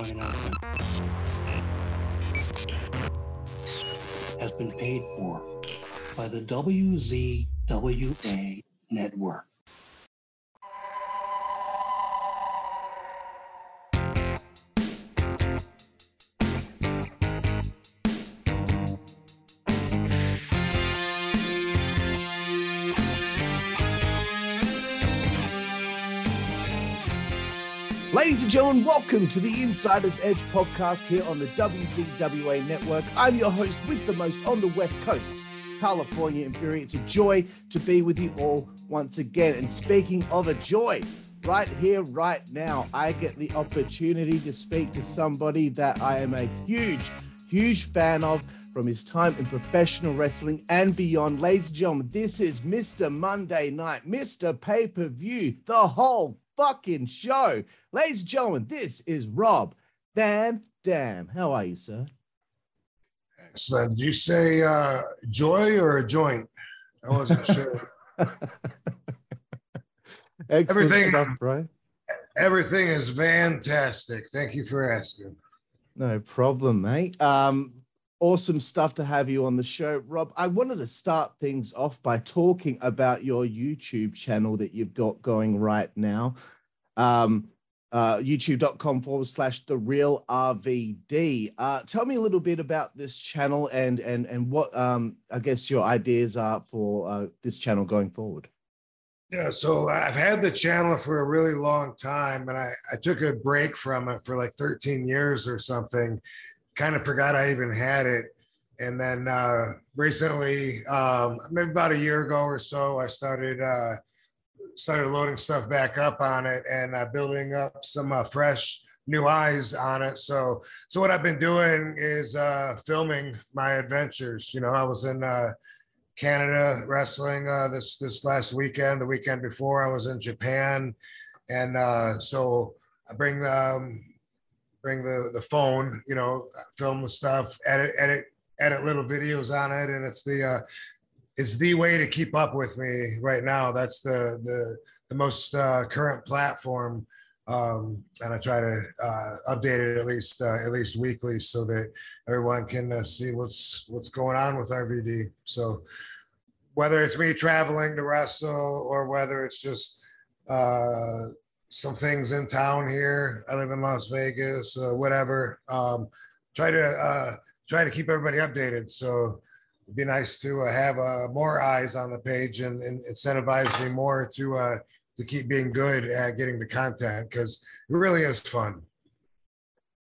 announcement has been paid for by the WZWA network. Ladies and gentlemen, welcome to the Insider's Edge podcast here on the WZWA network. I'm your host with the most on the West Coast, California Imperial. It's a joy to be with you all once again. And speaking of a joy, right here, right now, I get the opportunity to speak to somebody that I am a huge, huge fan of from his time in professional wrestling and beyond. Ladies and gentlemen, this is Mr. Monday Night, Mr. Pay Per View, the whole fucking show. Ladies and gentlemen, this is Rob Van Dam. How are you, sir? Excellent. Did you say uh, joy or a joint? I wasn't sure. Everything- stuff, bro. Everything is fantastic. Thank you for asking. No problem, mate. Um, awesome stuff to have you on the show, Rob. I wanted to start things off by talking about your YouTube channel that you've got going right now. Um, uh, youtube.com forward slash the real RVD. Uh, tell me a little bit about this channel and and and what um, I guess your ideas are for uh, this channel going forward. Yeah, so I've had the channel for a really long time, and I, I took a break from it for like 13 years or something. Kind of forgot I even had it. And then uh, recently, um, maybe about a year ago or so, I started uh, started loading stuff back up on it and uh, building up some uh, fresh new eyes on it. So, so what I've been doing is uh, filming my adventures. You know, I was in uh, Canada wrestling uh, this this last weekend. The weekend before, I was in Japan, and uh, so I bring um, bring the the phone. You know, film the stuff, edit edit edit little videos on it, and it's the uh, it's the way to keep up with me right now. That's the the the most uh, current platform, um, and I try to uh, update it at least uh, at least weekly so that everyone can uh, see what's what's going on with RVD. So whether it's me traveling to wrestle or whether it's just uh, some things in town here, I live in Las Vegas, uh, whatever. Um, try to try to keep everybody updated. So it'd be nice to uh, have uh, more eyes on the page and, and incentivize me more to uh, to keep being good at getting the content because it really is fun.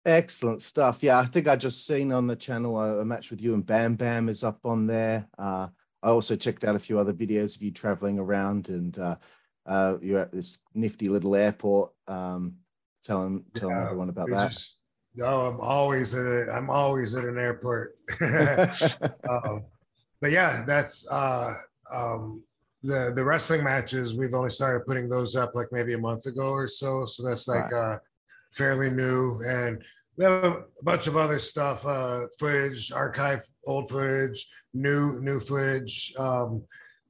Excellent stuff. Yeah, I think I just seen on the channel a, a match with you and Bam Bam is up on there. Uh, I also checked out a few other videos of you traveling around and uh, uh, you're at this nifty little airport. Um, telling telling Yeah, everyone about that. just- No, I'm always at a, I'm always at an airport. um, but yeah, that's uh, um, the the wrestling matches. We've only started putting those up like maybe a month ago or so. So that's like uh, fairly new, and we have a bunch of other stuff, uh, footage, archive, old footage, new new footage. Um,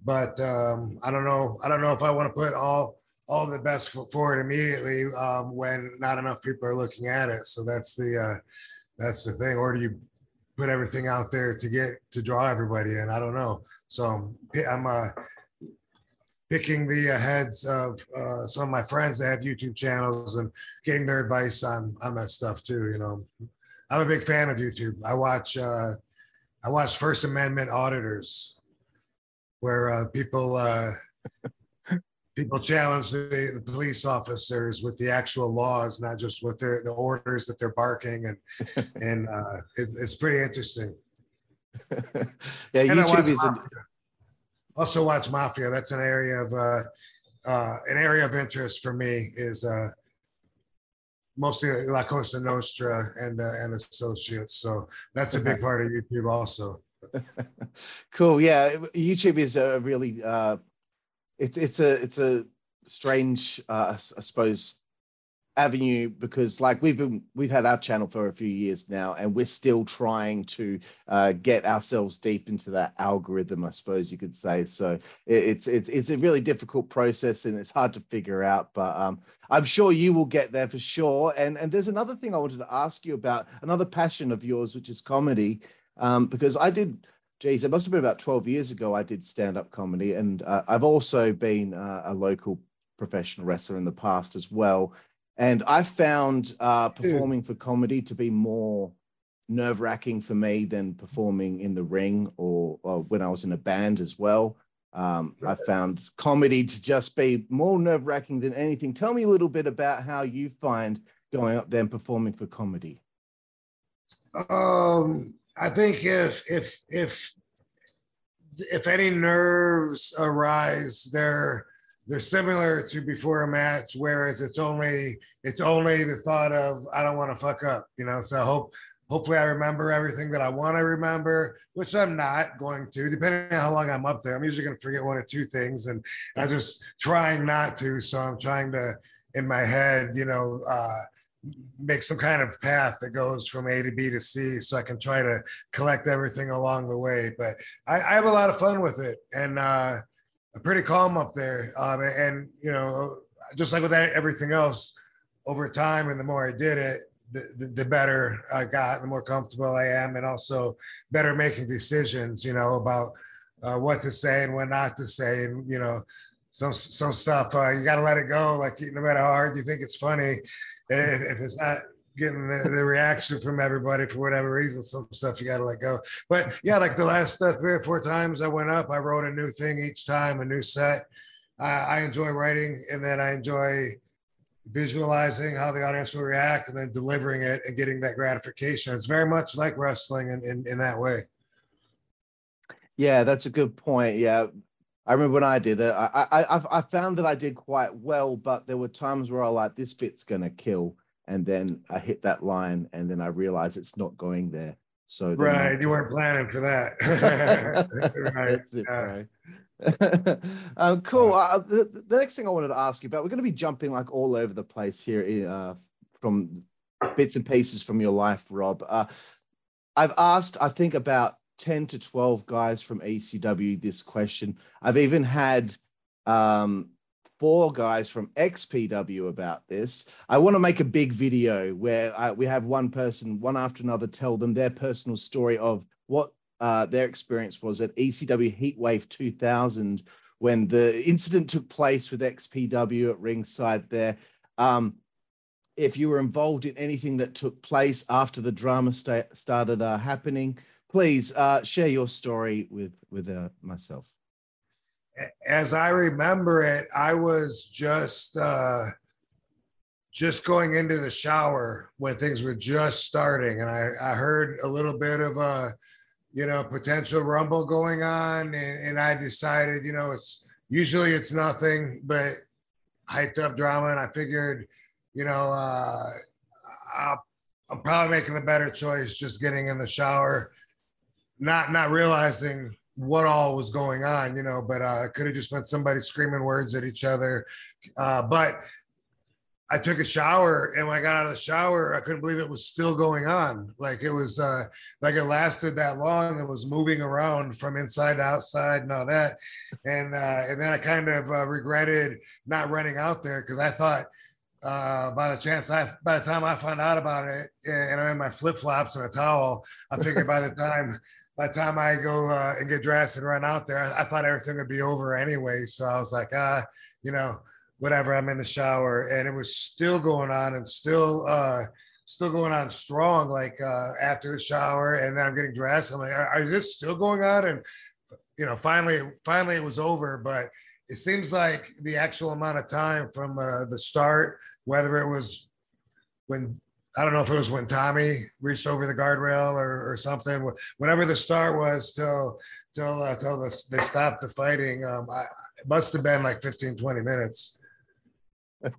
but um, I don't know. I don't know if I want to put all all the best foot forward immediately um, when not enough people are looking at it. So that's the uh, that's the thing. Or do you put everything out there to get to draw everybody in? I don't know. So I'm, uh, picking the uh, heads of uh, some of my friends that have YouTube channels and getting their advice on on that stuff too. You know, I'm a big fan of YouTube. I watch uh, I watch First Amendment auditors, where uh, people uh, people challenge the, the police officers with the actual laws, not just with their the orders that they're barking, and and uh, it, it's pretty interesting. yeah, And YouTube is a, also watch Mafia. That's an area of uh, uh, an area of interest for me is uh, mostly La Costa Nostra and uh, and associates. So that's a big part of YouTube also. cool. Yeah, YouTube is a really uh, it's it's a it's a strange, uh, I suppose, avenue because like we've been we've had our channel for a few years now and we're still trying to uh, get ourselves deep into that algorithm i suppose you could say. So it, it's it's it's a really difficult process and it's hard to figure out but um, i'm sure you will get there for sure. And and there's another thing i wanted to ask you about another passion of yours which is comedy um, because i did geez it must have been about 12 years ago i did stand-up comedy and uh, i've also been uh, a local professional wrestler in the past as well and I found uh, performing for comedy to be more nerve wracking for me than performing in the ring or, or when I was in a band as well. Um, I found comedy to just be more nerve wracking than anything. Tell me a little bit about how you find going up there and performing for comedy. Um, I think if if if if any nerves arise, they're they're similar to before a match, whereas it's only it's only the thought of I don't want to fuck up, you know. So hope hopefully I remember everything that I want to remember, which I'm not going to, depending on how long I'm up there. I'm usually going to forget one or two things, and I'm just trying not to. So I'm trying to in my head, you know. Uh, make some kind of path that goes from A to B to C so I can try to collect everything along the way. But I, I have a lot of fun with it. And uh, pretty calm up there. Um, and you know, just like with everything else, over time, and the more I did it, the, the, the, better I got, the more comfortable I am, and also better making decisions. You know about uh, what to say and what not to say, and you know, some some stuff uh, you got to let it go. Like no matter how hard you think it's funny, if, it's not getting the, the, reaction from everybody for whatever reason. Some stuff you got to let go. But yeah, like the last uh, three or four times I went up, I wrote a new thing each time, a new set. I enjoy writing, and then I enjoy visualizing how the audience will react, and then delivering it and getting that gratification. It's very much like wrestling in, in, in that way. Yeah, that's a good point. Yeah, I remember when I did it, I, I I found that I did quite well, but there were times where I like this bit's gonna kill, and then I hit that line, and then I realized it's not going there. So right, you weren't planning for that. right. It, um, cool. Uh, the, the, next thing I wanted to ask you about, we're going to be jumping like all over the place here uh, from bits and pieces from your life, Rob. Uh, I've asked, I think, about 10 to 12 guys from ECW this question. I've even had um, four guys from XPW about this. I want to make a big video where I, we have one person, one after another, tell them their personal story of what uh, their experience was at ECW Heatwave 2000 when the incident took place with XPW at ringside there. Um, if you were involved in anything that took place after the drama sta- started uh, happening, please uh, share your story with with uh, myself. As I remember it, I was just uh, just going into the shower when things were just starting, and I, I heard a little bit of a you know potential rumble going on, and, and I decided you know it's usually it's nothing but hyped up drama, and I figured you know uh, I'll, I'm probably making the better choice just getting in the shower, not not realizing what all was going on, you know, but uh, could have just been somebody screaming words at each other. Uh, but I took a shower, and when I got out of the shower, I couldn't believe it was still going on. Like it was, uh, like it lasted that long. It was moving around from inside to outside and all that. And uh, and then I kind of uh, regretted not running out there because I thought uh, by the chance I by the time I find out about it and I'm in my flip flops and a towel, I figured by the time by the time I go uh, and get dressed and run out there, I, I, thought everything would be over anyway. So I was like, ah, you know, whatever. I'm in the shower, and it was still going on and still, uh, still going on strong. Like uh, after the shower, and then I'm getting dressed. I'm like, are, is this still going on? And you know, finally, finally, it was over. But it seems like the actual amount of time from uh, the start, whether it was when I don't know if it was when Tommy reached over the guardrail or, or something. Whatever the start was till till uh, till the, they stopped the fighting. Um, I, it must have been like 15, 20 minutes.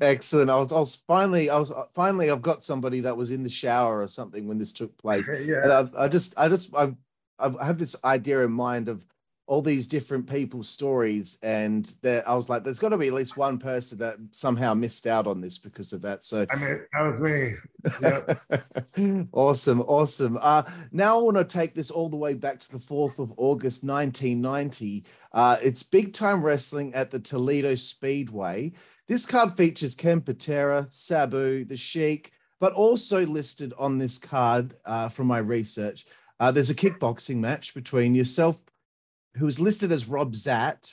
Excellent. I was, I was finally, I was finally, I've got somebody that was in the shower or something when this took place. yeah. And I, I just, I just, I, I have this idea in mind of all these different people's stories, and there, I was like, there's got to be at least one person that somehow missed out on this because of that. So I mean, that was me. Yep. awesome, awesome. Uh, now I want to take this all the way back to the 4th of August, 1990. Uh, it's big time wrestling at the Toledo Speedway. This card features Ken Patera, Sabu, The Sheik, but also listed on this card uh, from my research. Uh, there's a kickboxing match between yourself, who is listed as Rob Zat.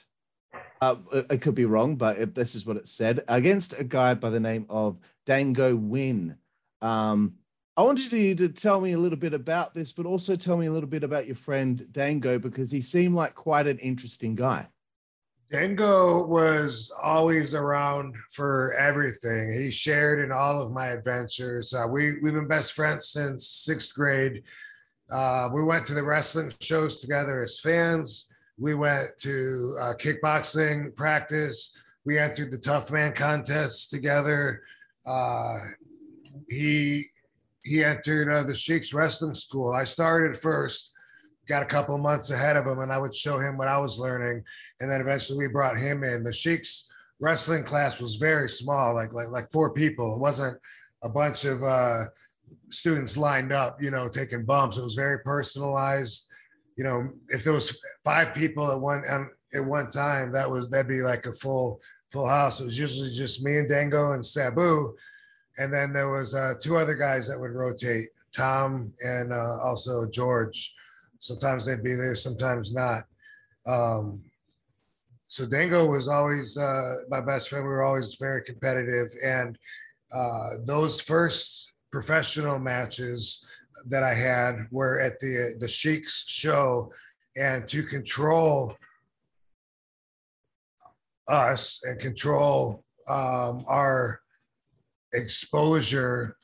Uh, I could be wrong, but this is what it said against a guy by the name of Dango Win. Um, I wanted you to tell me a little bit about this, but also tell me a little bit about your friend Dango because he seemed like quite an interesting guy. Dango was always around for everything. He shared in all of my adventures. Uh, we we've been best friends since sixth grade. Uh, we went to the wrestling shows together as fans. We went to uh, kickboxing practice. We entered the Tough Man contest together. Uh, he he entered uh, the Sheik's wrestling school. I started first got a couple months ahead of him and I would show him what I was learning. And then eventually we brought him in. The Sheik's wrestling class was very small, like like like four people. It wasn't a bunch of uh, students lined up, you know, taking bumps. It was very personalized. You know, if there was five people at one at one time, that was that'd be like a full full house. It was usually just me and Dango and Sabu, and then there was uh, two other guys that would rotate, Tom and uh, also George. Sometimes they'd be there, sometimes not. Um, so Dango was always uh, my best friend. We were always very competitive, and uh, those first professional matches that I had were at the the Sheik's show, and to control us and control um, our exposure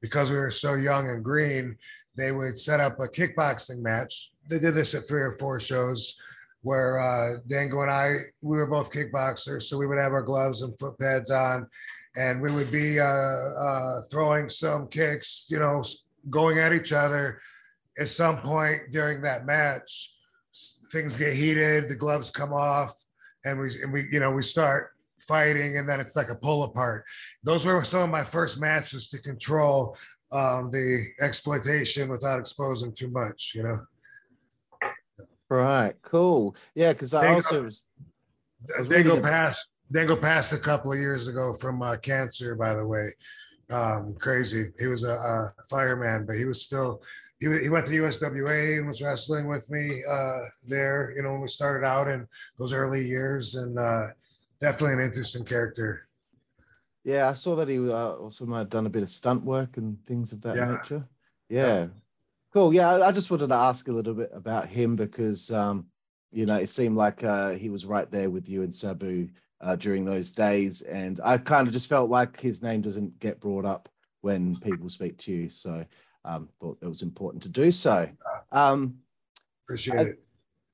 because we were so young and green they would set up a kickboxing match. They did this at three or four shows where uh, Dango and I, we were both kickboxers. So we would have our gloves and foot pads on and we would be uh, uh, throwing some kicks, you know, going at each other. At some point during that match, things get heated, the gloves come off, and we, and we, you know, we start fighting, and then it's like a pull apart. Those were some of my first matches to control um, the exploitation without exposing too much, you know. Right, cool. Yeah, because I also was, was passed. Dango passed a couple of years ago from uh, cancer, by the way. Um, crazy. He was a, a, fireman, but he was still. He, he went to USWA and was wrestling with me uh, there. You know, when we started out in those early years, and uh, definitely an interesting character. Yeah, I saw that he uh, also might have done a bit of stunt work and things of that yeah. nature. Yeah. yeah. Cool. Yeah, I just wanted to ask a little bit about him because, um, you know, it seemed like uh, he was right there with you and Sabu uh, during those days. And I kind of just felt like his name doesn't get brought up when people speak to you. So um, thought it was important to do so. Um, Appreciate it.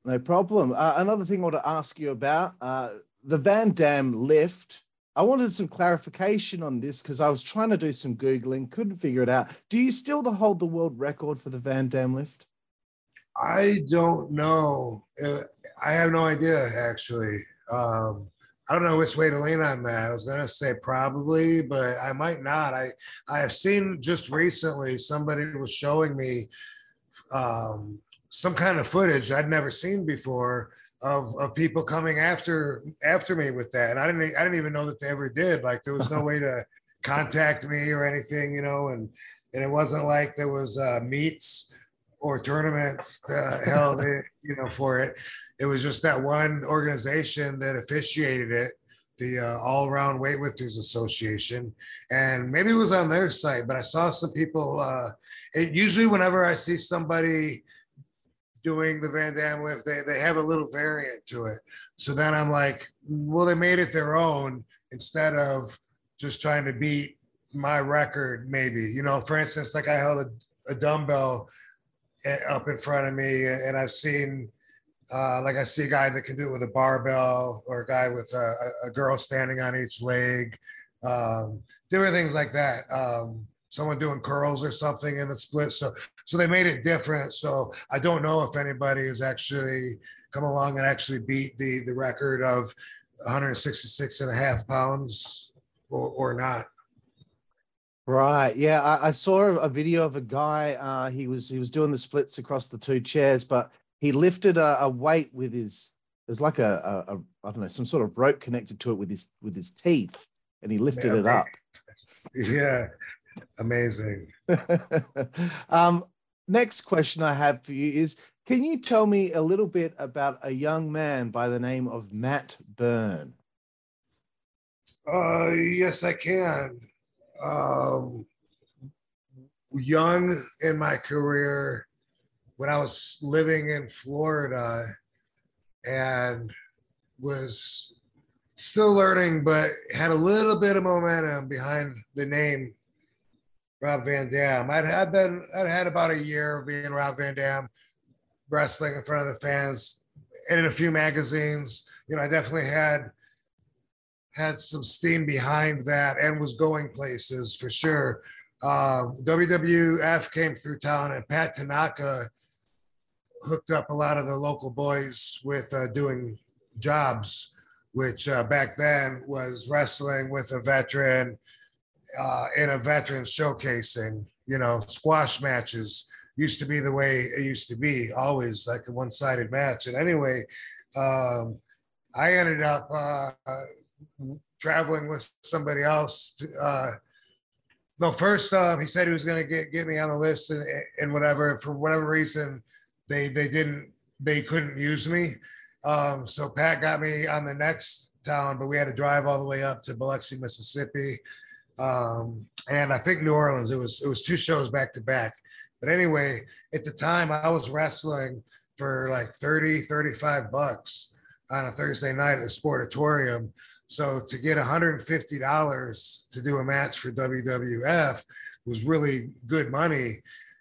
No problem. Uh, another thing I want to ask you about uh, the Van Dam lift I wanted some clarification on this because I was trying to do some Googling, couldn't figure it out. Do you still hold the world record for the Van Dam lift? I don't know. Uh, I have no idea, actually. Um, I don't know which way to lean on that. I was going to say probably, but I might not. I, I have seen just recently somebody was showing me um, some kind of footage I'd never seen before of of people coming after after me with that. And I didn't I didn't even know that they ever did. Like there was no way to contact me or anything, you know, and and it wasn't like there was uh, meets or tournaments uh, held, you know, for it. It was just that one organization that officiated it, the uh, All Around Weightlifters Association, and maybe it was on their site. But I saw some people. Uh, it, usually, whenever I see somebody doing the Van Dam lift, they, they have a little variant to it. So then I'm like, well, they made it their own instead of just trying to beat my record, maybe. You know, for instance, like I held a, a dumbbell eh, up in front of me, and I've seen, uh, like, I see a guy that can do it with a barbell, or a guy with a, a girl standing on each leg, um, different things like that. Um, someone doing curls or something in the split. So so they made it different. So I don't know if anybody has actually come along and actually beat the the record of 166 and a half pounds or, or not. Right. Yeah, I, I, saw a video of a guy. Uh, he was he was doing the splits across the two chairs, but he lifted a, a weight with his. it was like a, a, a I don't know some sort of rope connected to it with his with his teeth, and he lifted yeah, it up. Yeah, amazing. um, next question I have for you is: Can you tell me a little bit about a young man by the name of Matt Byrne? Uh, yes, I can. Um, young in my career, when I was living in Florida, and was still learning, but had a little bit of momentum behind the name Rob Van Dam. I'd had been I'd had about a year of being Rob Van Dam, wrestling in front of the fans, and in a few magazines. You know, I definitely had had some steam behind that and was going places for sure. Uh, WWF came through town, and Pat Tanaka hooked up a lot of the local boys with uh, doing jobs which uh, back then was wrestling with a veteran uh, in a veteran showcasing. You know, squash matches used to be the way it used to be, always like a one sided match. And anyway, um, I ended up uh, traveling with somebody else. To, uh, no, first um, he said he was going to get get me on the list and, and whatever. For whatever reason, they they didn't they couldn't use me. Um, so Pat got me on the next town, but we had to drive all the way up to Biloxi, Mississippi. Um, and I think New Orleans. It was it was two shows back to back. But anyway, at the time I was wrestling for like 30, 35 bucks on a Thursday night at the Sportatorium. So to get $150 to do a match for WWF was really good money.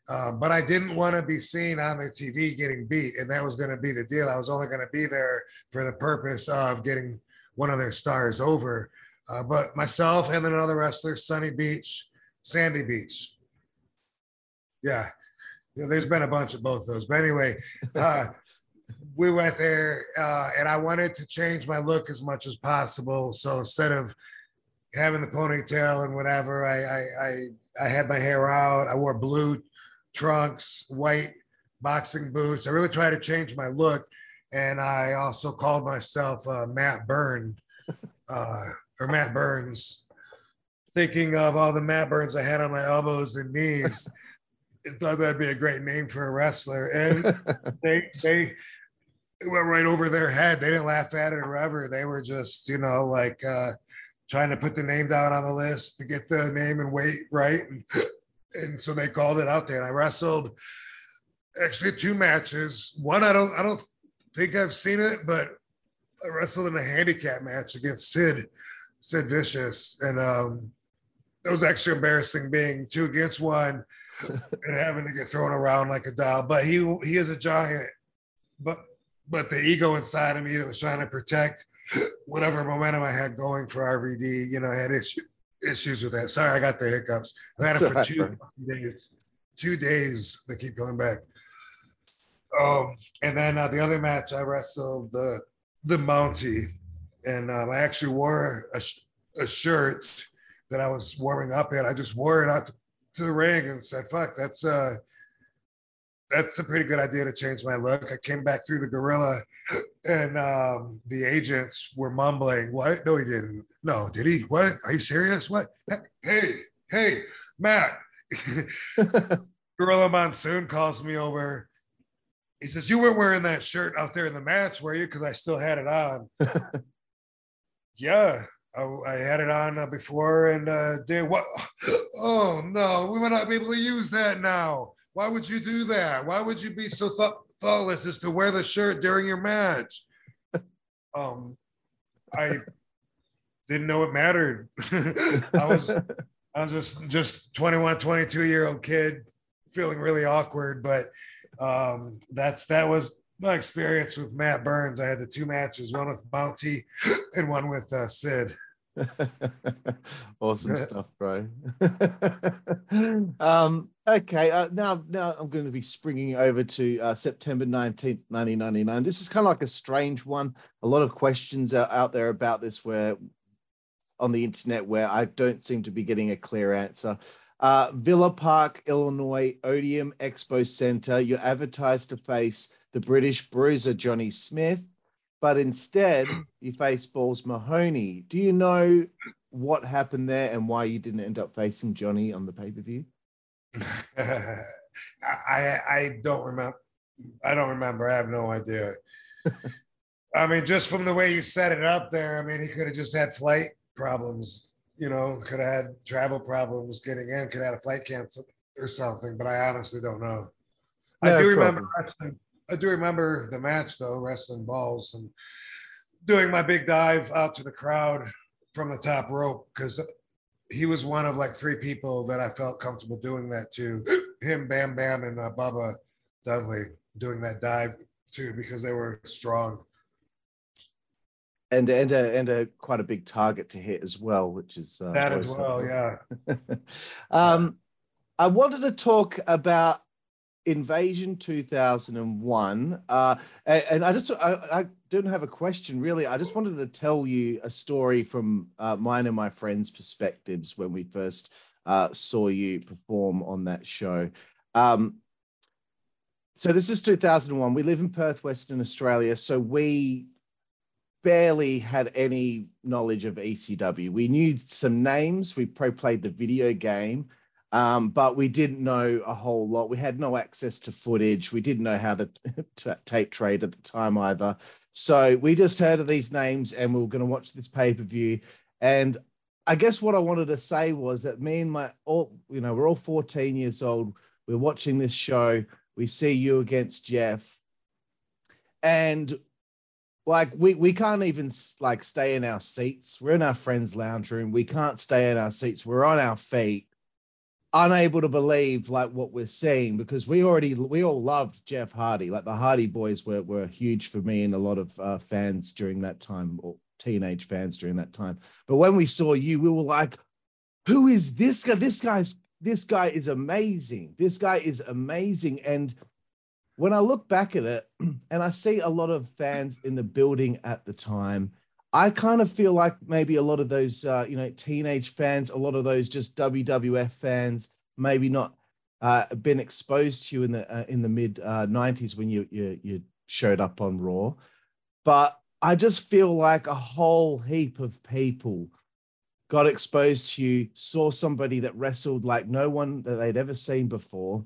Uh, but I didn't want to be seen on the TV getting beat, and that was going to be the deal. I was only going to be there for the purpose of getting one of their stars over. Uh, but myself and another wrestler, Sunny Beach, Sandy Beach. Yeah, you know, there's been a bunch of both of those. But anyway, uh, we went there, uh, and I wanted to change my look as much as possible. So instead of having the ponytail and whatever, I I, I, I had my hair out. I wore blue trunks, white boxing boots. I really tried to change my look. And I also called myself uh, Matt Byrne uh, or Matt Burns, thinking of all the Matt Burns I had on my elbows and knees. I thought that'd be a great name for a wrestler. And they, they, went right over their head. They didn't laugh at it or ever. They were just, you know, like uh, trying to put the name down on the list to get the name and weight right. And and so they called it out there. And I wrestled actually two matches. One I don't I don't think I've seen it, but I wrestled in a handicap match against Sid, Sid Vicious, and um, it was actually embarrassing being two against one and having to get thrown around like a doll. But he he is a giant, but but the ego inside of me that was trying to protect whatever momentum I had going for RVD, you know, had issue, issues with that. Sorry, I got the hiccups. I had it for two days. Two days. They keep coming back. Um, and then uh, the other match, I wrestled the the Mountie, and um, I actually wore a, a shirt that I was warming up in. I just wore it out to, to the ring and said, "Fuck, that's uh." that's a pretty good idea to change my look. I came back through the gorilla and um, the agents were mumbling, What? No, he didn't. No, did he? What? Are you serious? What? Hey, hey, Matt. gorilla Monsoon calls me over. He says, You weren't wearing that shirt out there in the match, were you? Because I still had it on. yeah, I, I, had it on uh, before and uh, did what? Oh, no, we might not be able to use that now. Why would you do that? Why would you be so th- thoughtless as to wear the shirt during your match? um, I didn't know it mattered. I was I was just just 21, 22 year old kid feeling really awkward, but um, that's that was my experience with Matt Burns. I had the two matches, one with Mountie and one with uh, Sid. awesome stuff, bro. um, okay, uh, now now I'm going to be springing over to uh, September 19th, 1999. This is kind of like a strange one. A lot of questions are out there about this where on the internet where I don't seem to be getting a clear answer. Uh, Villa Park, Illinois, Odeum Expo Center. You're advertised to face the British bruiser Johnny Smith but instead you face Balls Mahoney. Do you know what happened there and why you didn't end up facing Johnny on the pay per view? I I don't remember. I don't remember. I have no idea. I mean, just from the way you set it up there, I mean, he could have just had flight problems. You know, could have had travel problems getting in. Could have had a flight canceled or something. But I honestly don't know. No I do remember wrestling I do remember the match though, wrestling balls and doing my big dive out to the crowd from the top rope because he was one of like three people that I felt comfortable doing that to. Him, Bam Bam, and uh, Bubba Dudley doing that dive too because they were strong. And and a, and a quite a big target to hit as well, which is uh, that as well, yeah. um, I wanted to talk about Invasion 2001. Uh, and, I just, I, I, didn't have a question really. I just wanted to tell you a story from uh, mine and my friends' perspectives when we first uh, saw you perform on that show. Um, so this is 2001. We live in Perth, Western Australia. So we barely had any knowledge of ECW. We knew some names. We pro played the video game. Um, but we didn't know a whole lot. We had no access to footage. We didn't know how to t- tape trade at the time either. So we just heard of these names and we were going to watch this pay per view. And I guess what I wanted to say was that me and my all, you know, we're all 14 years old. We're watching this show. We see you against Jeff. And like we we can't even like stay in our seats. We're in our friend's lounge room. We can't stay in our seats. We're on our feet unable to believe like what we're seeing because we already we all loved Jeff Hardy. Like the Hardy Boys were were huge for me and a lot of uh, fans during that time, or teenage fans during that time. But when we saw you, we were like, "Who is this guy? This guy's this guy is amazing. This guy is amazing." And when I look back at it, and I see a lot of fans in the building at the time I kind of feel like maybe a lot of those, uh, you know, teenage fans, a lot of those just WWF fans, maybe not uh, been exposed to you in the uh, in the mid uh, '90s when you, you you showed up on Raw, but I just feel like a whole heap of people got exposed to you, saw somebody that wrestled like no one that they'd ever seen before,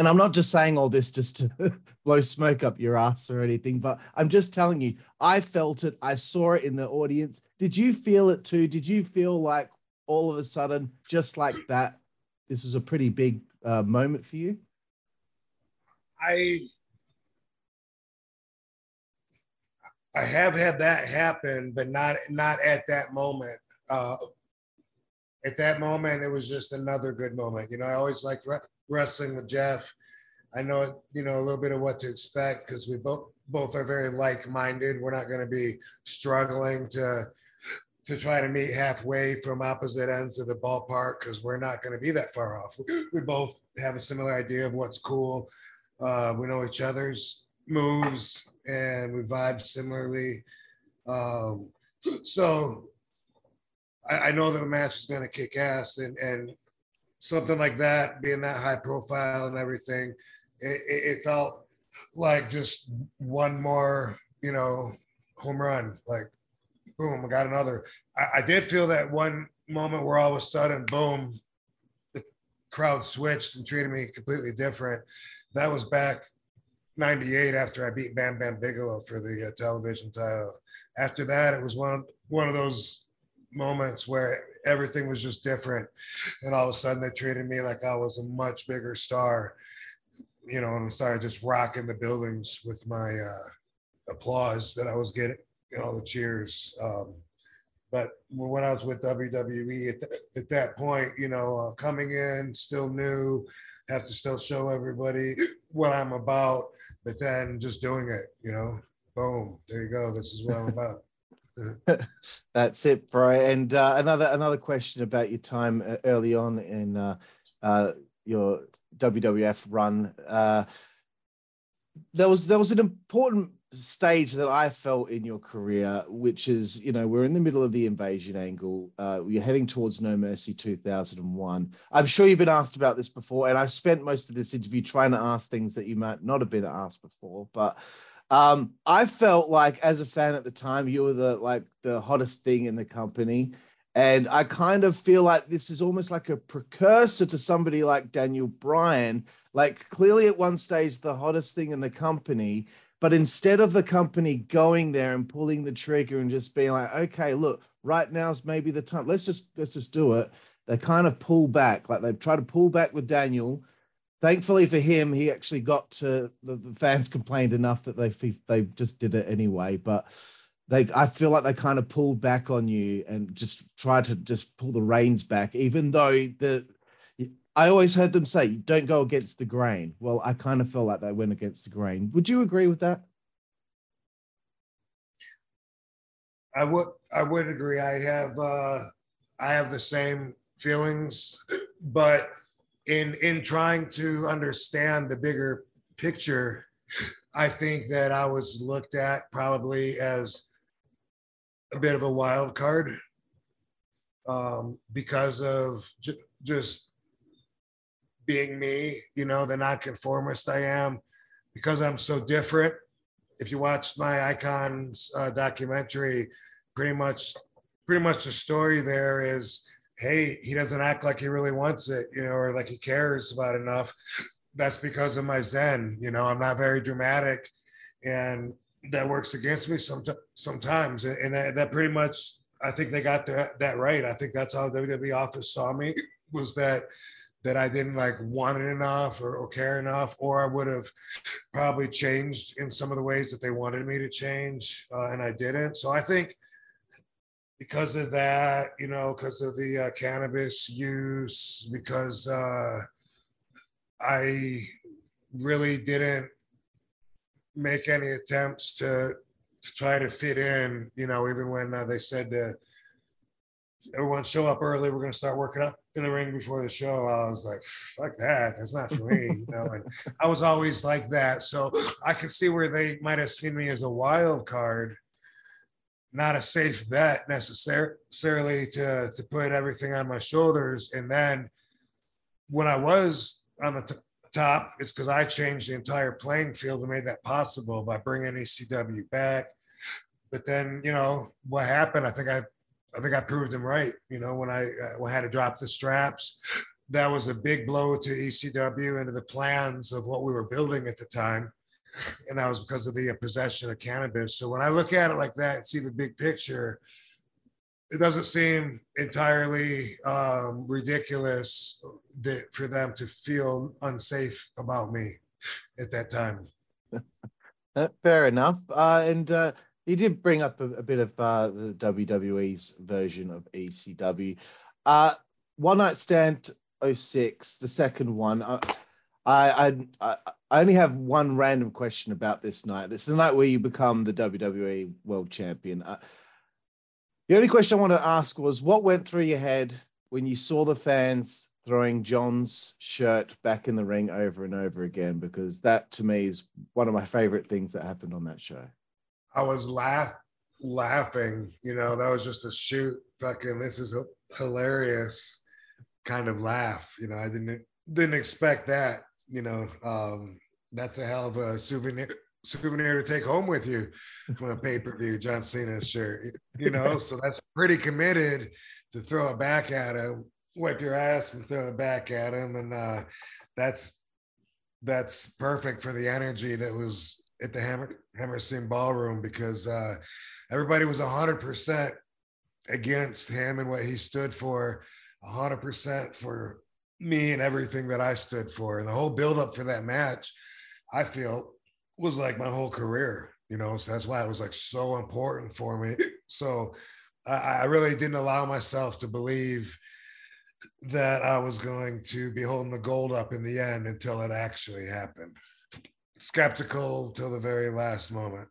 and I'm not just saying all this just to blow smoke up your ass or anything, but I'm just telling you, I felt it. I saw it in the audience. Did you feel it too? Did you feel like all of a sudden, just like that, this was a pretty big uh, moment for you? I I have had that happen, but not not at that moment. Uh, at that moment, it was just another good moment. You know, I always liked re- wrestling with Jeff. I know, you know, a little bit of what to expect because we both both are very like-minded. We're not going to be struggling to to try to meet halfway from opposite ends of the ballpark because we're not going to be that far off. We both have a similar idea of what's cool. Uh, we know each other's moves and we vibe similarly. Um, so I, I know that the match is going to kick ass, and and something like that, being that high profile and everything, it, it felt like just one more, you know, home run. Like, boom, I got another. I, I did feel that one moment where all of a sudden, boom, the crowd switched and treated me completely different. That was back 98 after I beat Bam Bam Bigelow for the uh, television title. After that, it was one of one of those moments where everything was just different. And all of a sudden they treated me like I was a much bigger star, you know, and I started just rocking the buildings with my uh, applause that I was getting, you know, the cheers. Um, but when I was with WWE at, at that point, you know, uh, coming in, still new, have to still show everybody what I'm about, but then just doing it, you know, boom, there you go. This is what I'm about. That's it, bro. And uh, another another question about your time uh, early on in uh, uh, your WWF run. Uh, there was there was an important stage that I felt in your career, which is, you know, we're in the middle of the invasion angle. Uh, we're heading towards No Mercy 2001. I'm sure you've been asked about this before, and I've spent most of this interview trying to ask things that you might not have been asked before. But um, I felt like, as a fan at the time, you were the like the hottest thing in the company. And I kind of feel like this is almost like a precursor to somebody like Daniel Bryan. Like, clearly, at one stage, the hottest thing in the company but instead of the company going there and pulling the trigger and just being like, okay, look, right now's maybe the time. Let's just let's just do it. They kind of pull back, like they've tried to pull back with Daniel. Thankfully for him, he actually got to the, the fans complained enough that they they just did it anyway. But they, I feel like they kind of pulled back on you and just tried to just pull the reins back, even though the I always heard them say, don't go against the grain. Well, I kind of feel like they went against the grain. Would you agree with that? I would I would agree. I have uh I have the same feelings, but in in trying to understand the bigger picture, I think that I was looked at probably as a bit of a wild card um, because of just being me, you know, the nonconformist I am, because I'm so different. If you watch my icons uh, documentary, pretty much, pretty much the story there is, hey, he doesn't act like he really wants it, you know, or like he cares about enough. That's because of my Zen. You know, I'm not very dramatic, and that works against me some, sometimes. And that, that pretty much, I think they got that, that right. I think that's how WWE office saw me was that that I didn't like want it enough or, or, care enough, or I would have probably changed in some of the ways that they wanted me to change, uh, and I didn't. So I think because of that, you know, because of the uh, cannabis use, because uh, I really didn't make any attempts to to try to fit in, you know, even when uh, they said to everyone show up early. We're going to start working up in the ring before the show. I was like, fuck that. That's not for me. You know, and I was always like that. So I could see where they might have seen me as a wild card, not a safe bet necessarily to, to put everything on my shoulders. And then when I was on the t- top, it's because I changed the entire playing field and made that possible by bringing ECW back. But then, you know, what happened? I think I I think I proved him right. You know, when I, uh, when I had to drop the straps, that was a big blow to ECW and to the plans of what we were building at the time. And that was because of the uh, possession of cannabis. So when I look at it like that and see the big picture, it doesn't seem entirely um, ridiculous that, for them to feel unsafe about me at that time. Fair enough. Uh, and uh, you did bring up a, a bit of uh, the WWE's version of ECW. Uh, one Night Stand 06, the second one. I, I I only have one random question about this night. This is the night where you become the WWE World Champion. Uh, the only question I want to ask was, what went through your head when you saw the fans throwing John's shirt back in the ring over and over again? Because that, to me, is one of my favorite things that happened on that show. I was laugh laughing. You know, that was just a shoot. Fucking, this is a hilarious kind of laugh. You know, I didn't didn't expect that. You know, um, that's a hell of a souvenir souvenir to take home with you from a pay per view. John Cena's shirt. You know, so that's pretty committed to throw it back at him, wipe your ass and throw it back at him, and uh, that's that's perfect for the energy that was at the Hammer, Hammerstein Ballroom because uh, everybody was 100% against him and what he stood for, 100% for me and everything that I stood for. And the whole buildup for that match, I feel, was like my whole career, you know, so that's why it was like so important for me. So I, I really didn't allow myself to believe that I was going to be holding the gold up in the end until it actually happened skeptical till the very last moment.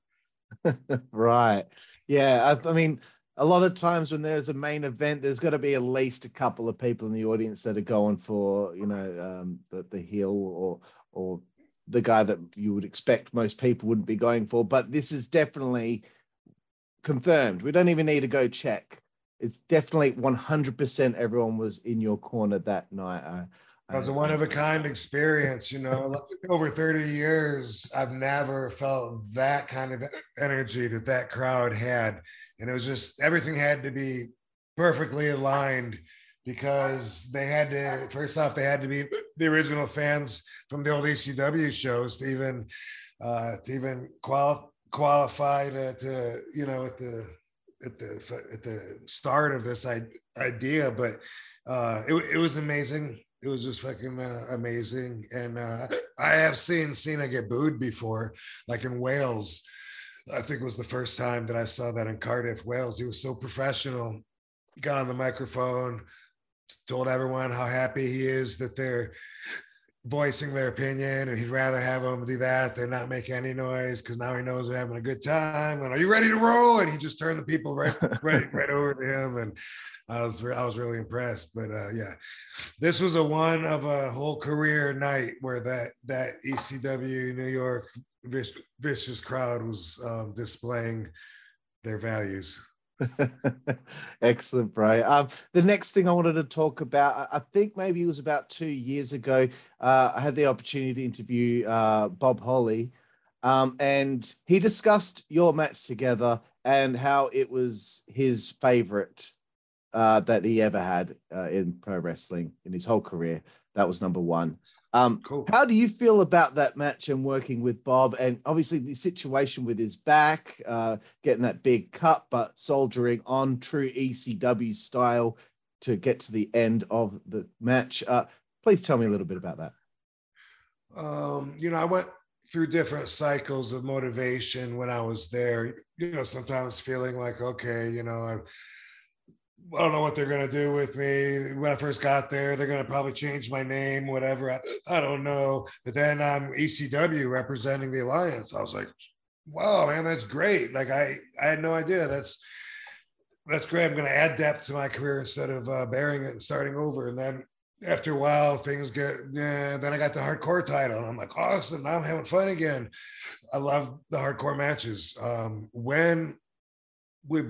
right. Yeah. I, I, mean, a lot of times when there's a main event, there's got to be at least a couple of people in the audience that are going for, you know, um, the, the heel or or the guy that you would expect most people wouldn't be going for. But this is definitely confirmed. We don't even need to go check. It's definitely 100% everyone was in your corner that night. I, it was a one of a kind experience, you know. Over 30 years, I've never felt that kind of energy that that crowd had. And it was just everything had to be perfectly aligned because they had to, first off, they had to be the original fans from the old ECW shows to even, uh, to even qual- qualify to, to, you know, at the, at the, at the start of this idea. But uh, it, it was amazing it was just fucking uh, amazing. And uh, I have seen Cena get booed before, like in Wales. I think it was the first time that I saw that in Cardiff, Wales. He was so professional. He got on the microphone, told everyone how happy he is that they're voicing their opinion, and he'd rather have them do that than not make any noise because now he knows they're having a good time. And are you ready to roll? And he just turned the people right, right, right over to him. And I was I was really impressed. But uh, yeah, this was a one of a whole career night where that that ECW New York vicious, crowd was um, displaying their values. Excellent, bro. Um, the next thing I wanted to talk about, I think maybe it was about two years ago. Uh, I had the opportunity to interview uh, Bob Holly, um, and he discussed your match together and how it was his favorite uh, that he ever had uh, in pro wrestling in his whole career. That was number one. Um, cool. How do you feel about that match and working with Bob? And obviously, the situation with his back, uh, getting that big cut, but soldiering on true ECW style to get to the end of the match. Uh, please tell me a little bit about that. Um, you know, I went through different cycles of motivation when I was there. You know, sometimes feeling like, okay, you know, I've I don't know what they're going to do with me. When I first got there, they're going to probably change my name, whatever. I, I don't know. But then I'm ECW representing the Alliance. I was like, wow, man, that's great. Like I, I had no idea. That's, that's great. I'm going to add depth to my career instead of uh, bearing it and starting over. And then after a while, things get, yeah, then I got the hardcore title. And I'm like, awesome. Now I'm having fun again. I love the hardcore matches. Um, when we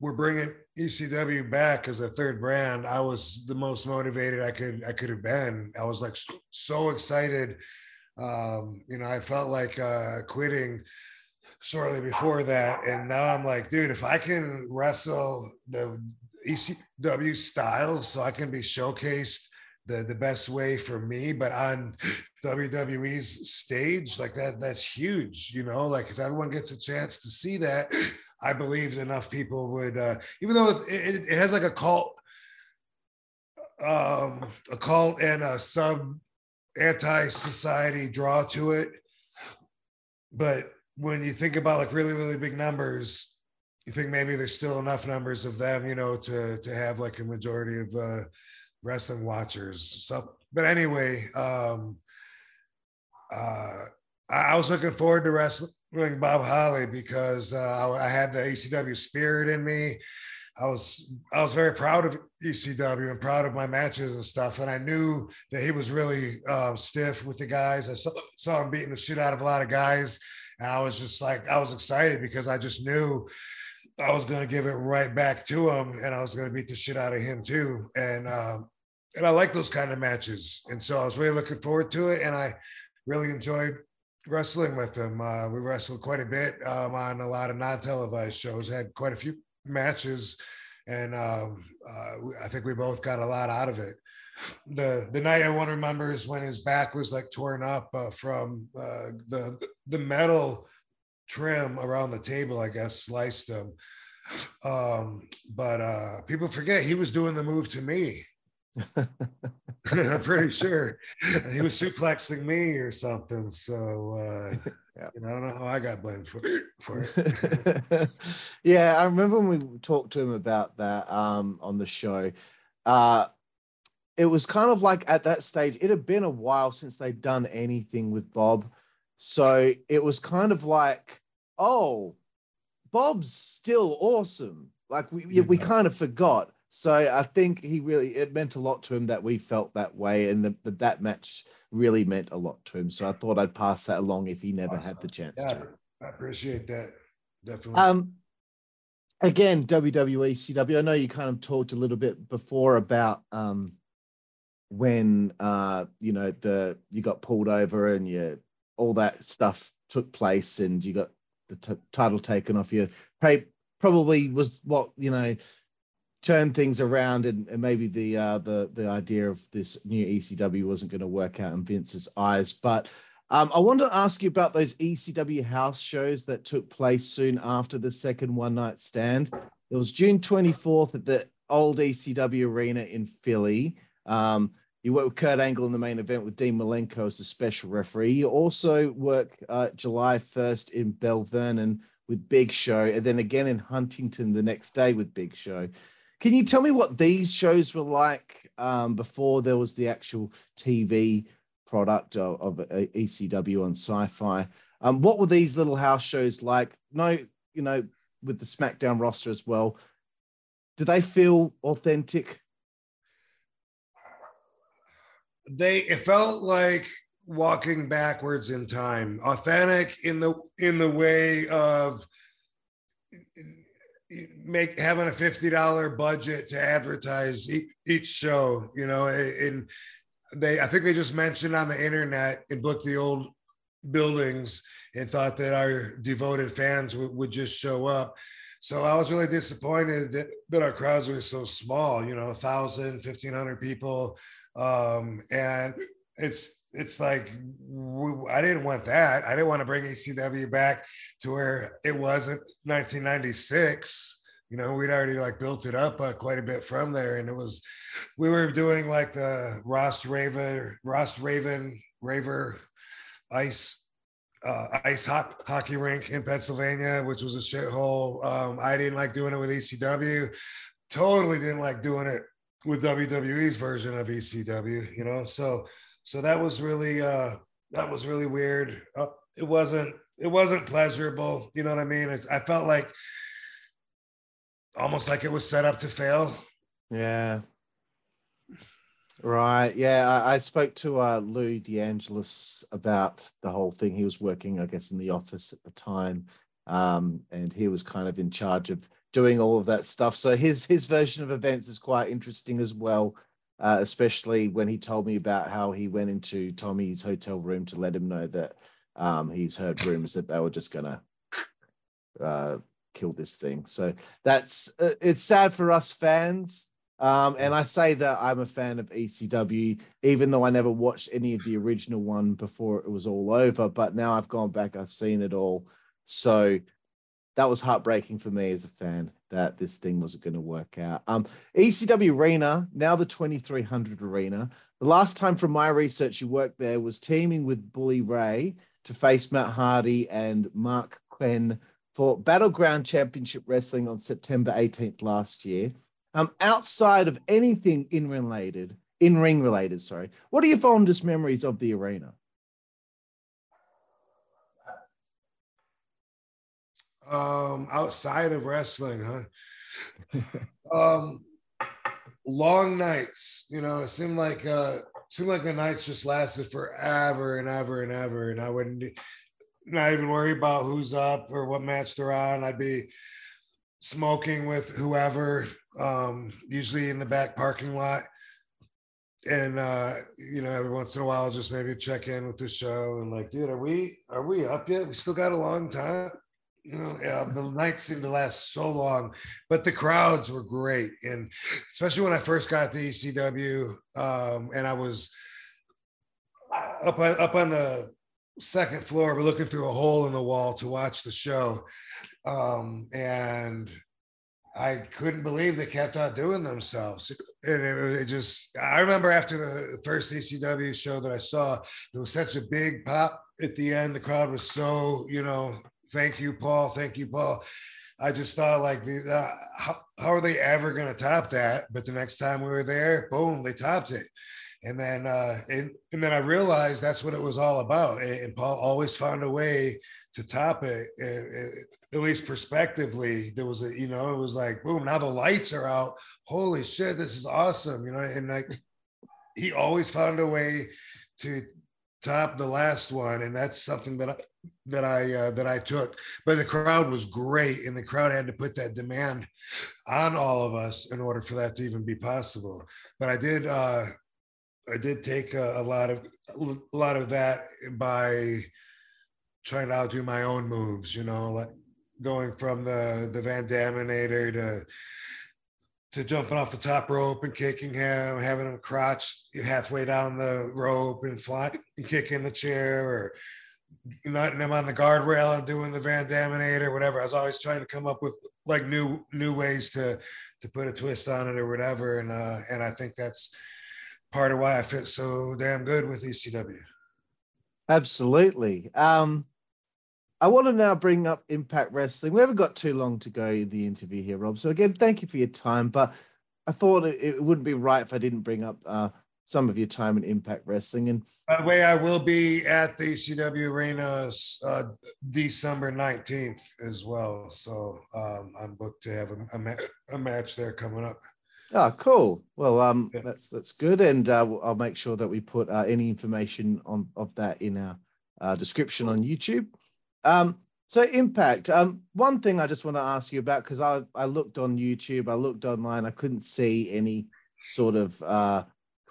we're bringing ECW back as a third brand, I was the most motivated I could I could have been. I was like so excited. Um, you know, I felt like uh, quitting shortly before that, and now I'm like, dude, if I can wrestle the ECW style, so I can be showcased the the best way for me, but on WWE's stage, like that, that's huge. You know, like if everyone gets a chance to see that I believed enough people would, uh, even though it, it, it, has like a cult, um, a cult and a sub anti-society draw to it. But when you think about like really, really big numbers, you think maybe there's still enough numbers of them, you know, to to have like a majority of uh, wrestling watchers. So, but anyway, um, uh, I was looking forward to wrestling Bob Holly because uh, I, I, had the ECW spirit in me. I was I was very proud of ECW and proud of my matches and stuff, and I knew that he was really uh, stiff with the guys. I saw, saw him beating the shit out of a lot of guys, and I was just like I was excited because I just knew I was going to give it right back to him, and I was going to beat the shit out of him too. And um, and I like those kind of matches, and so I was really looking forward to it, and I really enjoyed wrestling with him. Uh, we wrestled quite a bit um, on a lot of non-televised shows. Had quite a few matches, and um, uh, I think we both got a lot out of it. The the night I want to remember is when his back was like torn up uh, from uh, the the metal trim around the table. I guess sliced him. Um, but uh, people forget he was doing the move to me. I'm pretty sure he was suplexing me or something. So uh, yeah. you know, I don't know how I got blamed for, for it. yeah, I remember when we talked to him about that um, on the show. Uh, it was kind of like at that stage, it had been a while since they'd done anything with Bob. So it was kind of like, oh, Bob's still awesome. Like we yeah. we kind of forgot. So I think he really it meant a lot to him that we felt that way, and the, the, that match really meant a lot to him. So I thought I'd pass that along if he never awesome. had the chance yeah, to. I appreciate that. Definitely. Um, again, WWE CW. I know you kind of talked a little bit before about um when uh you know the you got pulled over and you all that stuff took place and you got the t- title taken off you. Probably was what you know turned things around and, and maybe the uh, the the idea of this new ECW wasn't going to work out in Vince's eyes. But um, I wanted to ask you about those ECW house shows that took place soon after the second one night stand. It was June 24th at the old ECW arena in Philly. Um, you worked with Kurt Angle in the main event with Dean Malenko as the special referee. You also work uh, July 1st in Belle Vernon with Big Show, and then again in Huntington the next day with Big Show. Can you tell me what these shows were like um, before there was the actual TV product of, of ECW on Sci-Fi? Um, what were these little house shows like? No, you know, with the SmackDown roster as well. Do they feel authentic? they it felt like walking backwards in time authentic in the in the way of make having a $50 budget to advertise each, show you know and they i think they just mentioned on the internet and booked the old buildings and thought that our devoted fans would, would just show up. So i was really disappointed that, that our crowds were so small you know 1000 1500 people. Um, and it's it's like I didn't want that. I didn't want to bring ECW back to where it wasn't 1996. You know, we'd already like built it up uh, quite a bit from there, and it was we were doing like the Ross Raven, Ross Raven, Raver, ice. Uh, ice ho- hockey rink in Pennsylvania, which was a shithole. Um, I didn't like doing it with ECW. Totally didn't like doing it with WWE's version of ECW, you know. So so that was really uh that was really weird. Uh, it wasn't it wasn't pleasurable, you know what I mean? It's, I felt like almost like it was set up to fail. Yeah. Right. Yeah. I, I spoke to uh, Lou DeAngelis about the whole thing. He was working, I guess, in the office at the time. Um, and he was kind of in charge of doing all of that stuff. So his his version of events is quite interesting as well, uh, especially when he told me about how he went into Tommy's hotel room to let him know that um, he's heard rumors that they were just gonna uh, kill this thing. So that's uh, it's sad for us fans. Um, and I say that I'm a fan of ECW, even though I never watched any of the original one before it was all over. But now I've gone back, I've seen it all. So that was heartbreaking for me as a fan that this thing wasn't going to work out. Um, ECW Arena, now the 2300 Arena. The last time from my research you worked there was teaming with Bully Ray to face Matt Hardy and Marq Quen for Battleground Championship Wrestling on September 18th last year. Um, outside of anything in related, in ring related, sorry, what are your fondest memories of the arena? Um, outside of wrestling, huh? um, long nights. You know, it seemed like uh, seemed like the nights just lasted forever and ever and ever, and I wouldn't not even worry about who's up or what match they're on. I'd be smoking with whoever, um, usually in the back parking lot. And uh, you know, every once in a while, just maybe check in with the show and like, dude, are we are we up yet? We still got a long time yeah, the nights seemed to last so long, but the crowds were great, and especially when I first got to ECW, um, and I was up on up on the second floor, but looking through a hole in the wall to watch the show, um, and I couldn't believe they kept on doing themselves. And it, it, just, I remember after the first ECW show that I saw, there was such a big pop at the end. The crowd was so, you know, thank you, Paul. Thank you, Paul. I just thought like, uh, how, how are they ever going to top that? But the next time we were there, boom, they topped it. And then, uh, and, and then I realized that's what it was all about. And, and Paul always found a way to top it, it, it, at least prospectively, there was a, you know, it was like, boom, now the lights are out. Holy shit, this is awesome. You know, and like he always found a way to top the last one. And that's something that I, that I, uh, that I took, but the crowd was great. And the crowd had to put that demand on all of us in order for that to even be possible. But I did, uh, I did take a, a lot of, a lot of that by, trying to outdo my own moves, you know, like going from the the Van Daminator to to jumping off the top rope and kicking him, having him crotch halfway down the rope and fly and kicking the chair or nutting him on the guardrail and doing the Van Daminator, whatever. I was always trying to come up with like new new ways to to put a twist on it or whatever. And uh and I think that's part of why I fit so damn good with ECW. Absolutely. Um I want to now bring up Impact Wrestling. We haven't got too long to go in the interview here, Rob. So again, thank you for your time. But I thought it, it wouldn't be right if I didn't bring up uh, some of your time in Impact Wrestling. And by the way, I will be at the CW Arena uh, December nineteenth as well. So um, I'm booked to have a, a, ma- a, match there coming up. Oh, cool. Well, um, yeah. that's that's good, and uh, I'll make sure that we put uh, any information on of that in our uh, description on YouTube. Um, so impact. Um, one thing I just want to ask you about because I I looked on YouTube, I looked online, I couldn't see any sort of uh,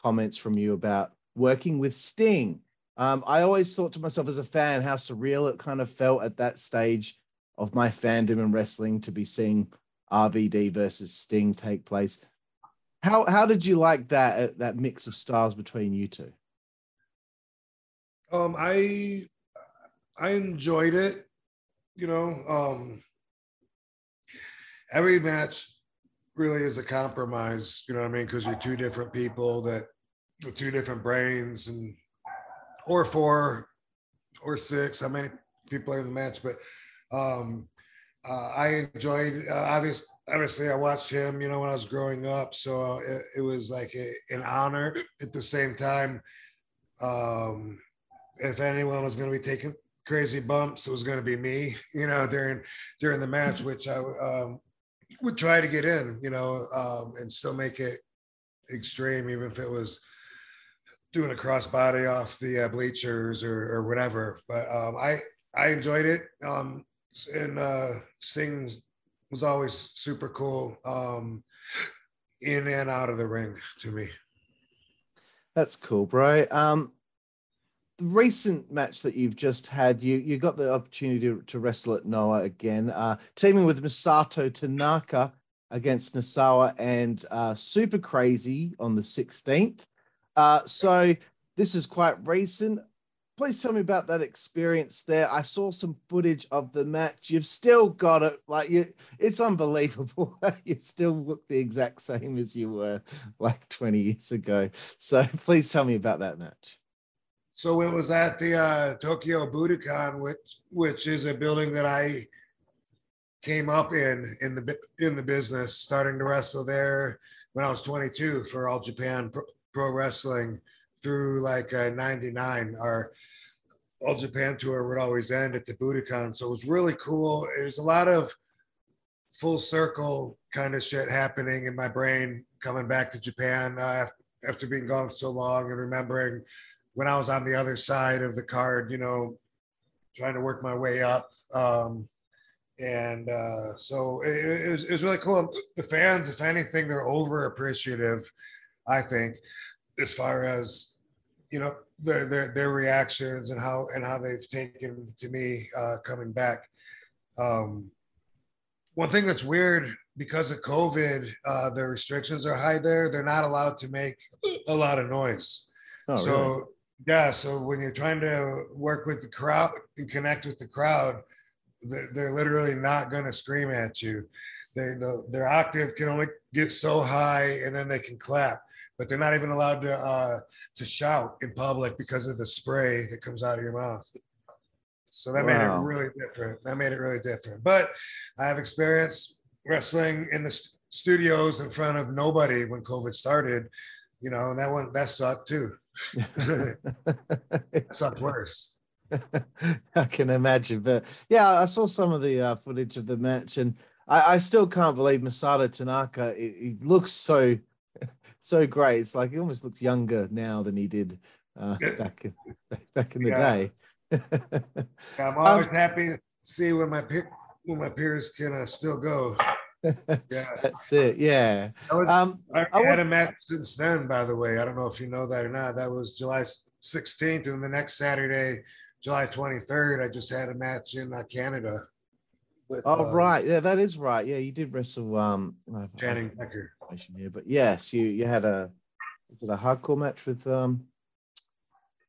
comments from you about working with Sting. Um, I always thought to myself as a fan how surreal it kind of felt at that stage of my fandom and wrestling to be seeing RVD versus Sting take place. How how did you like that uh, that mix of styles between you two? Um, I I enjoyed it. You know, um, every match really is a compromise. You know what I mean? Because you're two different people that two different brains, and or four or six. How many people are in the match? But um, uh, I enjoyed. Uh, obviously, obviously, I watched him. You know, when I was growing up, so it, it was like a, an honor. At the same time, um, if anyone was going to be taking crazy bumps, it was going to be me, you know, during during the match, which I um, would try to get in, you know, um, and still make it extreme, even if it was doing a crossbody off the uh, bleachers or, or whatever. But um, I I enjoyed it, um, and uh, Sting was always super cool um, in and out of the ring to me. That's cool, bro. Um, the recent match that you've just had, you you got the opportunity to, wrestle at Noah again, uh, teaming with Masato Tanaka against Nosawa and uh, Super Crazy on the 16th. Uh, so this is quite recent. Please tell me about that experience there. I saw some footage of the match. You've still got it. Like you, it's unbelievable. you still look the exact same as you were like 20 years ago. So please tell me about that match. So it was at the uh, Tokyo Budokan, which which is a building that I came up in in the in the business, starting to wrestle there when I was 22 for All Japan Pro Wrestling through like uh, 99. Our All Japan tour would always end at the Budokan, so it was really cool. It was a lot of full circle kind of shit happening in my brain coming back to Japan uh, after being gone so long and remembering when I was on the other side of the card, you know, trying to work my way up. Um, and uh, so it, it, was, it was really cool. The fans, if anything, they're over appreciative, I think, as far as you know their their, their reactions and how and how they've taken to me uh, coming back. Um, one thing that's weird because of COVID, uh, the restrictions are high there. They're not allowed to make a lot of noise. Oh, so really? Yeah, so when you're trying to work with the crowd and connect with the crowd, they're, literally not going to scream at you. They, the, their octave can only get so high, and then they can clap, but they're not even allowed to uh, to shout in public because of the spray that comes out of your mouth. So that wow. made it really different. That made it really different. But I have experience wrestling in the st- studios in front of nobody when COVID started, you know, and that one that sucked too. It's up worse. I can imagine, but yeah, I saw some of the uh, footage of the match, and I, I still can't believe Masato Tanaka. He looks so so great. It's like he almost looks younger now than he did uh, back in back in the Yeah. day. I'm always happy to see when my pe- when my peers can uh, still go. Yeah, That's it. Yeah. I, was, Um, I I had would- a match since then. By the way, I don't know if you know that or not. That was July 16th, and the next Saturday, July 23rd, I just had a match in uh, Canada. With, oh uh, right, yeah, that is right. Yeah, you did wrestle. Um, I have- I Channing Decker. Information here, but yes, you you had a was it a hardcore match with um.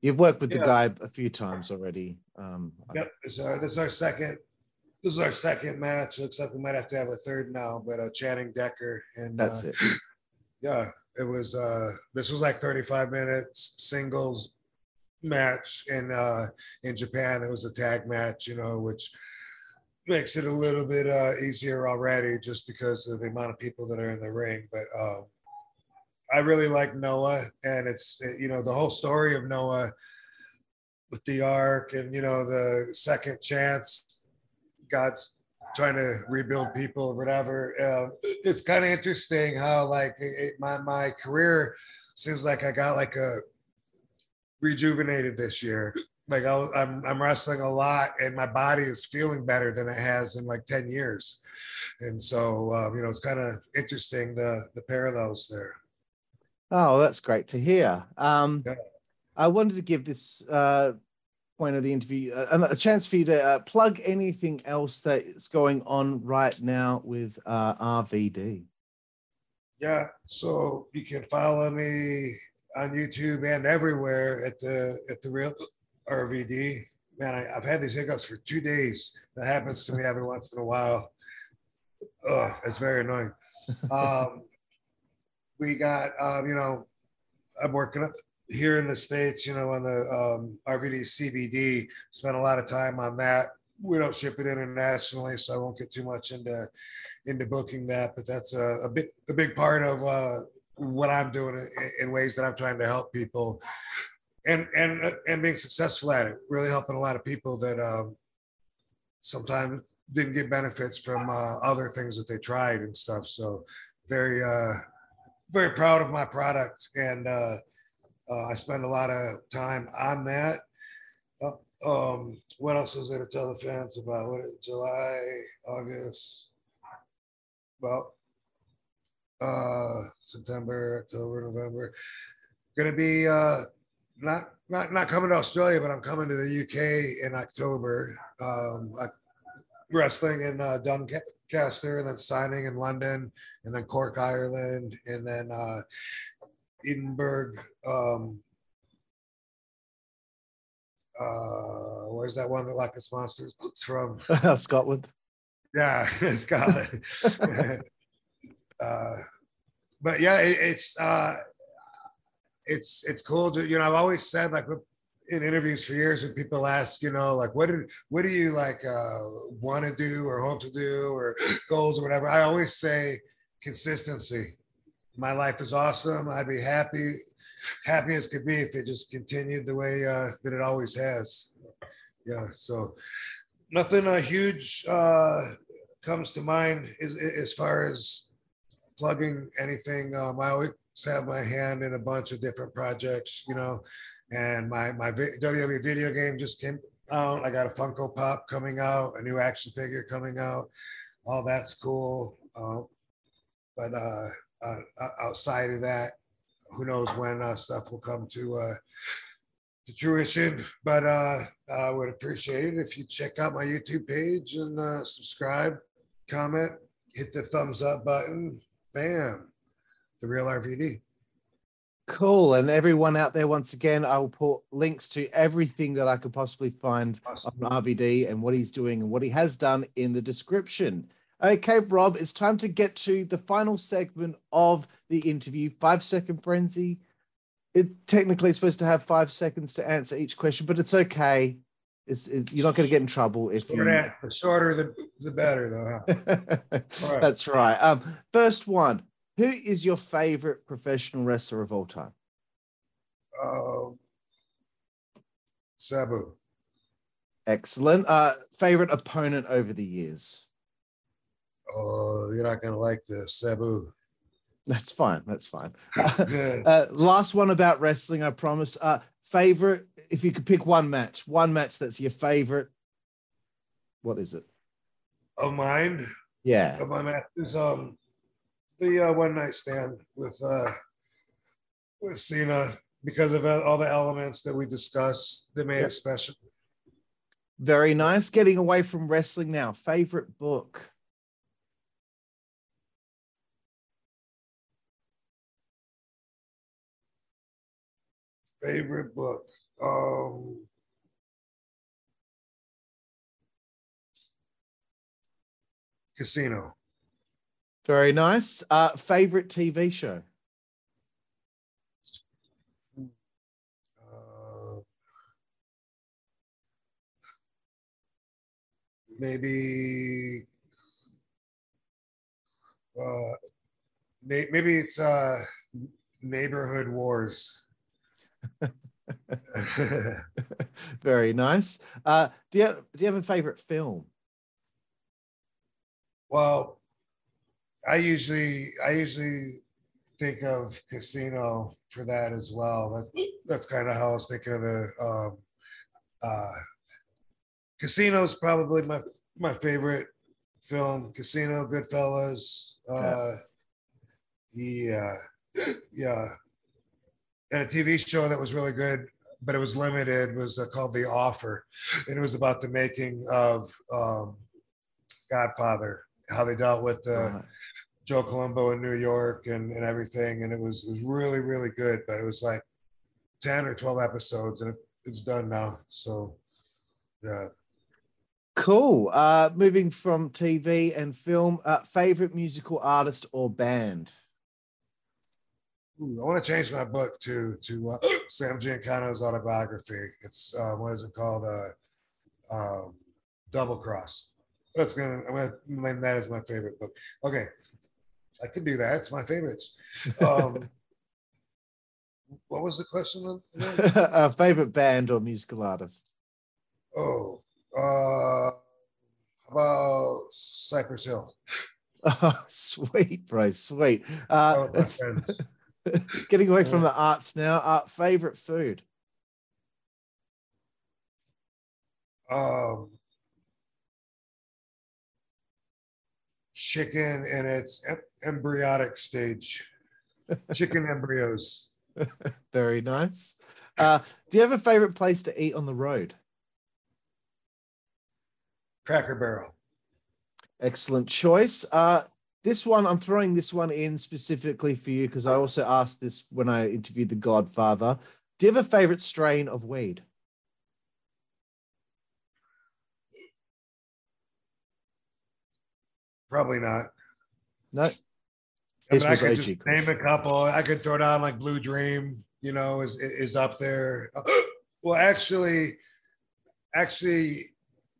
You've worked with the guy a few times already. Um, Yep. This, uh, this is our second. This is our second match. Looks like we might have to have a third now, but uh, Channing Decker and that's uh, it. yeah, it was. uh This was like 35 minutes singles match in uh in Japan. It was a tag match, you know, which makes it a little bit uh easier already just because of the amount of people that are in the ring. But um I really like Noah, and it's you know the whole story of Noah with the ark and you know the second chance god's trying to rebuild people whatever uh, it's kind of interesting how like it- my my career seems like i got like a rejuvenated this year like I, was- I'm, I'm wrestling a lot and my body is feeling better than it has in like 10 years and so um, you know it's kind of interesting the the parallels there Oh, that's great to hear. Um, Yeah. I wanted to give this uh, point of the interview uh, a chance for you to uh, plug anything else that is going on right now with uh, RVD. Yeah, so you can follow me on YouTube and everywhere at the at the real RVD. Man, I, I've had these hiccups for two days. That happens to me every once in a while. Ugh, it's very annoying. Um, we got, um, you know, I'm working up here in the states. You know, on the um, RVD CBD. Spent a lot of time on that. We don't ship it internationally, so I won't get too much into into booking that, but that's a, a big a big part of uh, what I'm doing in, in ways that I'm trying to help people, and and and being successful at it. Really helping a lot of people that um, sometimes didn't get benefits from uh, other things that they tried and stuff. So very uh, very proud of my product, and uh, uh, I spend a lot of time on that. Uh, um, what else is there to tell the fans about? What July, August? Well, uh, September, October, November. Gonna be uh, not not not coming to Australia, but I'm coming to the UK in October. Um, I, wrestling in uh, Doncaster, and then signing in London, and then Cork, Ireland, and then uh, Edinburgh. Um, uh, where's that one that Loch Ness Monster's it's from? Scotland. Yeah, Scotland. uh, but yeah, it, it's uh, it's it's cool to you know. I've always said like in interviews for years when people ask you know like what did what do you like uh, want to do or hope to do or goals or whatever. I always say consistency. My life is awesome. I'd be happy happy as could be if it just continued the way uh, that it always has. Yeah, so nothing uh, huge uh, comes to mind as, as far as plugging anything. Um, I always have my hand in a bunch of different projects, you know, and my my WWE video game just came out. I got a Funko Pop coming out, a new action figure coming out. All that's cool. Uh, but uh, uh, outside of that, who knows when uh, stuff will come to uh, to fruition. But uh, I would appreciate it if you check out my YouTube page and subscribe, comment, hit the thumbs up button. Bam, the real RVD. Cool. And everyone out there, once again, I will put links to everything that I could possibly find Awesome. on RVD and what he's doing and what he has done in the description. Okay, Rob, it's time to get to the final segment of the interview five second frenzy. It technically is supposed to have five seconds to answer each question, but it's okay. It's, it's you're not going to get in trouble if you. Shorter, the shorter the, the better, though. Huh? Right. That's right. Um, first one. Who is your favorite professional wrestler of all time? Um, Sabu. Excellent. Uh, favorite opponent over the years? Oh, you're not gonna like this, Sabu. That's fine. That's fine. Uh, last one about wrestling, I promise. Uh, favorite, if you could pick one match, one match that's your favorite, what is it? of mine, Yeah. of my matches, um, the uh, one night stand with uh with Cena because of all the elements that we discussed that made Yep. it special. Very nice. Getting away from wrestling now. Favorite book? Favorite book. Um Casino. Very nice. Uh, favorite TV show? Uh, maybe uh, maybe it's uh, neighborhood wars. Very nice. Uh, do you do you have a favorite film? well, I usually I usually think of Casino for that as well. That, that's kind of how I was thinking of the um, uh, Casino's probably my my favorite film. Casino, Goodfellas. Uh, yeah, yeah, and a TV show that was really good, but it was limited. Was uh, called The Offer, and it was about the making of um, Godfather, how they dealt with the. Right. Joe Colombo in New York and, and everything. And it was it was really, really good. But it was like 10 or 12 episodes and it, it's done now. So yeah. Cool. Uh, moving from TV and film, uh, favorite musical artist or band? Ooh, I want to change my book to to uh, Sam Giancana's autobiography. It's uh, what is it called? Uh, um, Double Cross. That's gonna I'm gonna name that as my favorite book. Okay, I can do that. It's my favorites. Um, what was the question? uh, favorite band or musical artist? Oh, uh, how about Cypress Hill? Oh, sweet, bro, sweet. Uh, Oh, getting away from the arts now. Uh, favorite food? Um, chicken in its em- embryonic stage. Chicken embryos. Very nice. Uh, do you have a favorite place to eat on the road? Cracker Barrel. Excellent choice. Uh, this one, I'm throwing this one in specifically for you because I also asked this when I interviewed The Godfather. Do you have a favorite strain of weed? Probably not. No. I, mean, I could just name a couple. I could throw down like Blue Dream. You know, is is up there. Well, actually, actually,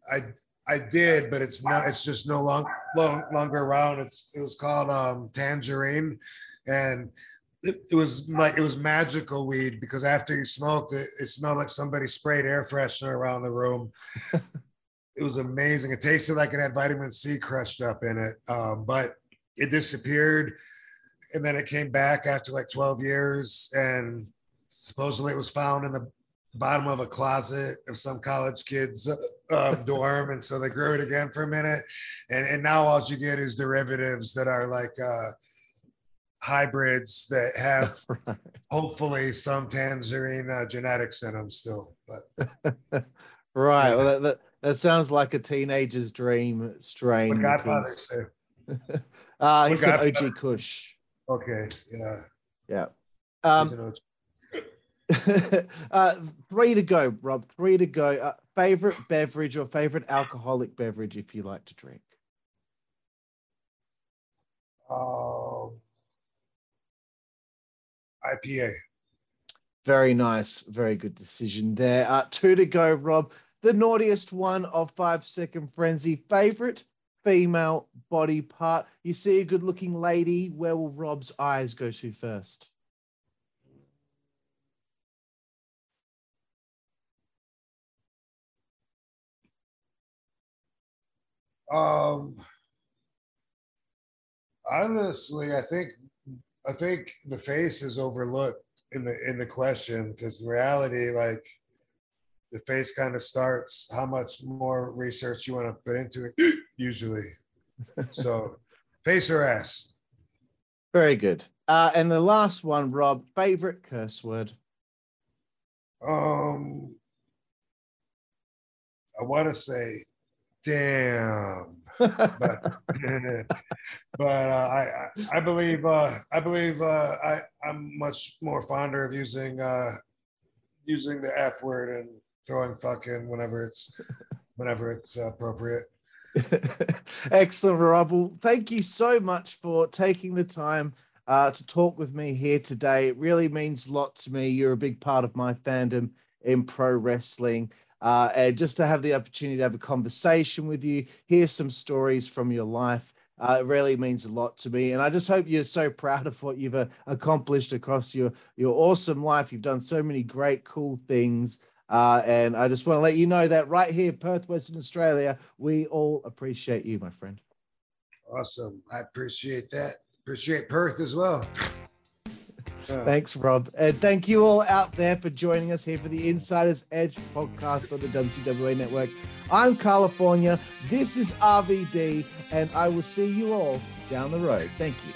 I I did, but it's not. It's just no long, long longer around. It's it was called um, Tangerine, and it, it was like it was magical weed because after you smoked it, it smelled like somebody sprayed air freshener around the room. it was amazing. It tasted like it had vitamin C crushed up in it, um, but it disappeared, and then it came back after like 12 years, and supposedly it was found in the bottom of a closet of some college kid's uh, dorm, and so they grew it again for a minute, and and now all you get is derivatives that are like. Uh, hybrids that have Right. hopefully some tangerine uh, genetics in them still but Right. Well, that, that, that sounds like a teenager's dream strain. what godfather say Uh, he said OG Kush. okay yeah Yeah. Um, uh, three to go, Rob. Three to go. Uh, favorite beverage or favorite alcoholic beverage if you like to drink? um, ipa Very nice. Very good decision there. Uh, two to go, Rob. The naughtiest one of Five Second Frenzy. Favorite female body part. You see a good looking lady. Where will Rob's eyes go to first? Um, honestly, I think I think the face is overlooked in the in the question because in reality, like the face kind of starts how much more research you want to put into it usually. so face or ass. Very good. Uh, and the last one, Rob, favorite curse word. Um, I want to say, damn, but but uh, I I believe uh, I believe uh, I I'm much more fonder of using uh, using the F word and throwing fucking whenever it's whenever it's appropriate. Excellent, Rob. Thank you so much for taking the time uh, to talk with me here today. It really means a lot to me. You're a big part of my fandom in pro wrestling. Uh, and just to have the opportunity to have a conversation with you, hear some stories from your life, uh, it really means a lot to me. And I just hope you're so proud of what you've uh, accomplished across your your awesome life. You've done so many great, cool things. Uh, and I just want to let you know that right here, Perth, Western Australia, we all appreciate you, my friend. Awesome. I appreciate that. Appreciate Perth as well. Thanks, Rob. And thank you all out there for joining us here for the Insider's Edge podcast on the WCWA network. I'm California. This is RVD, and I will see you all down the road. Thank you.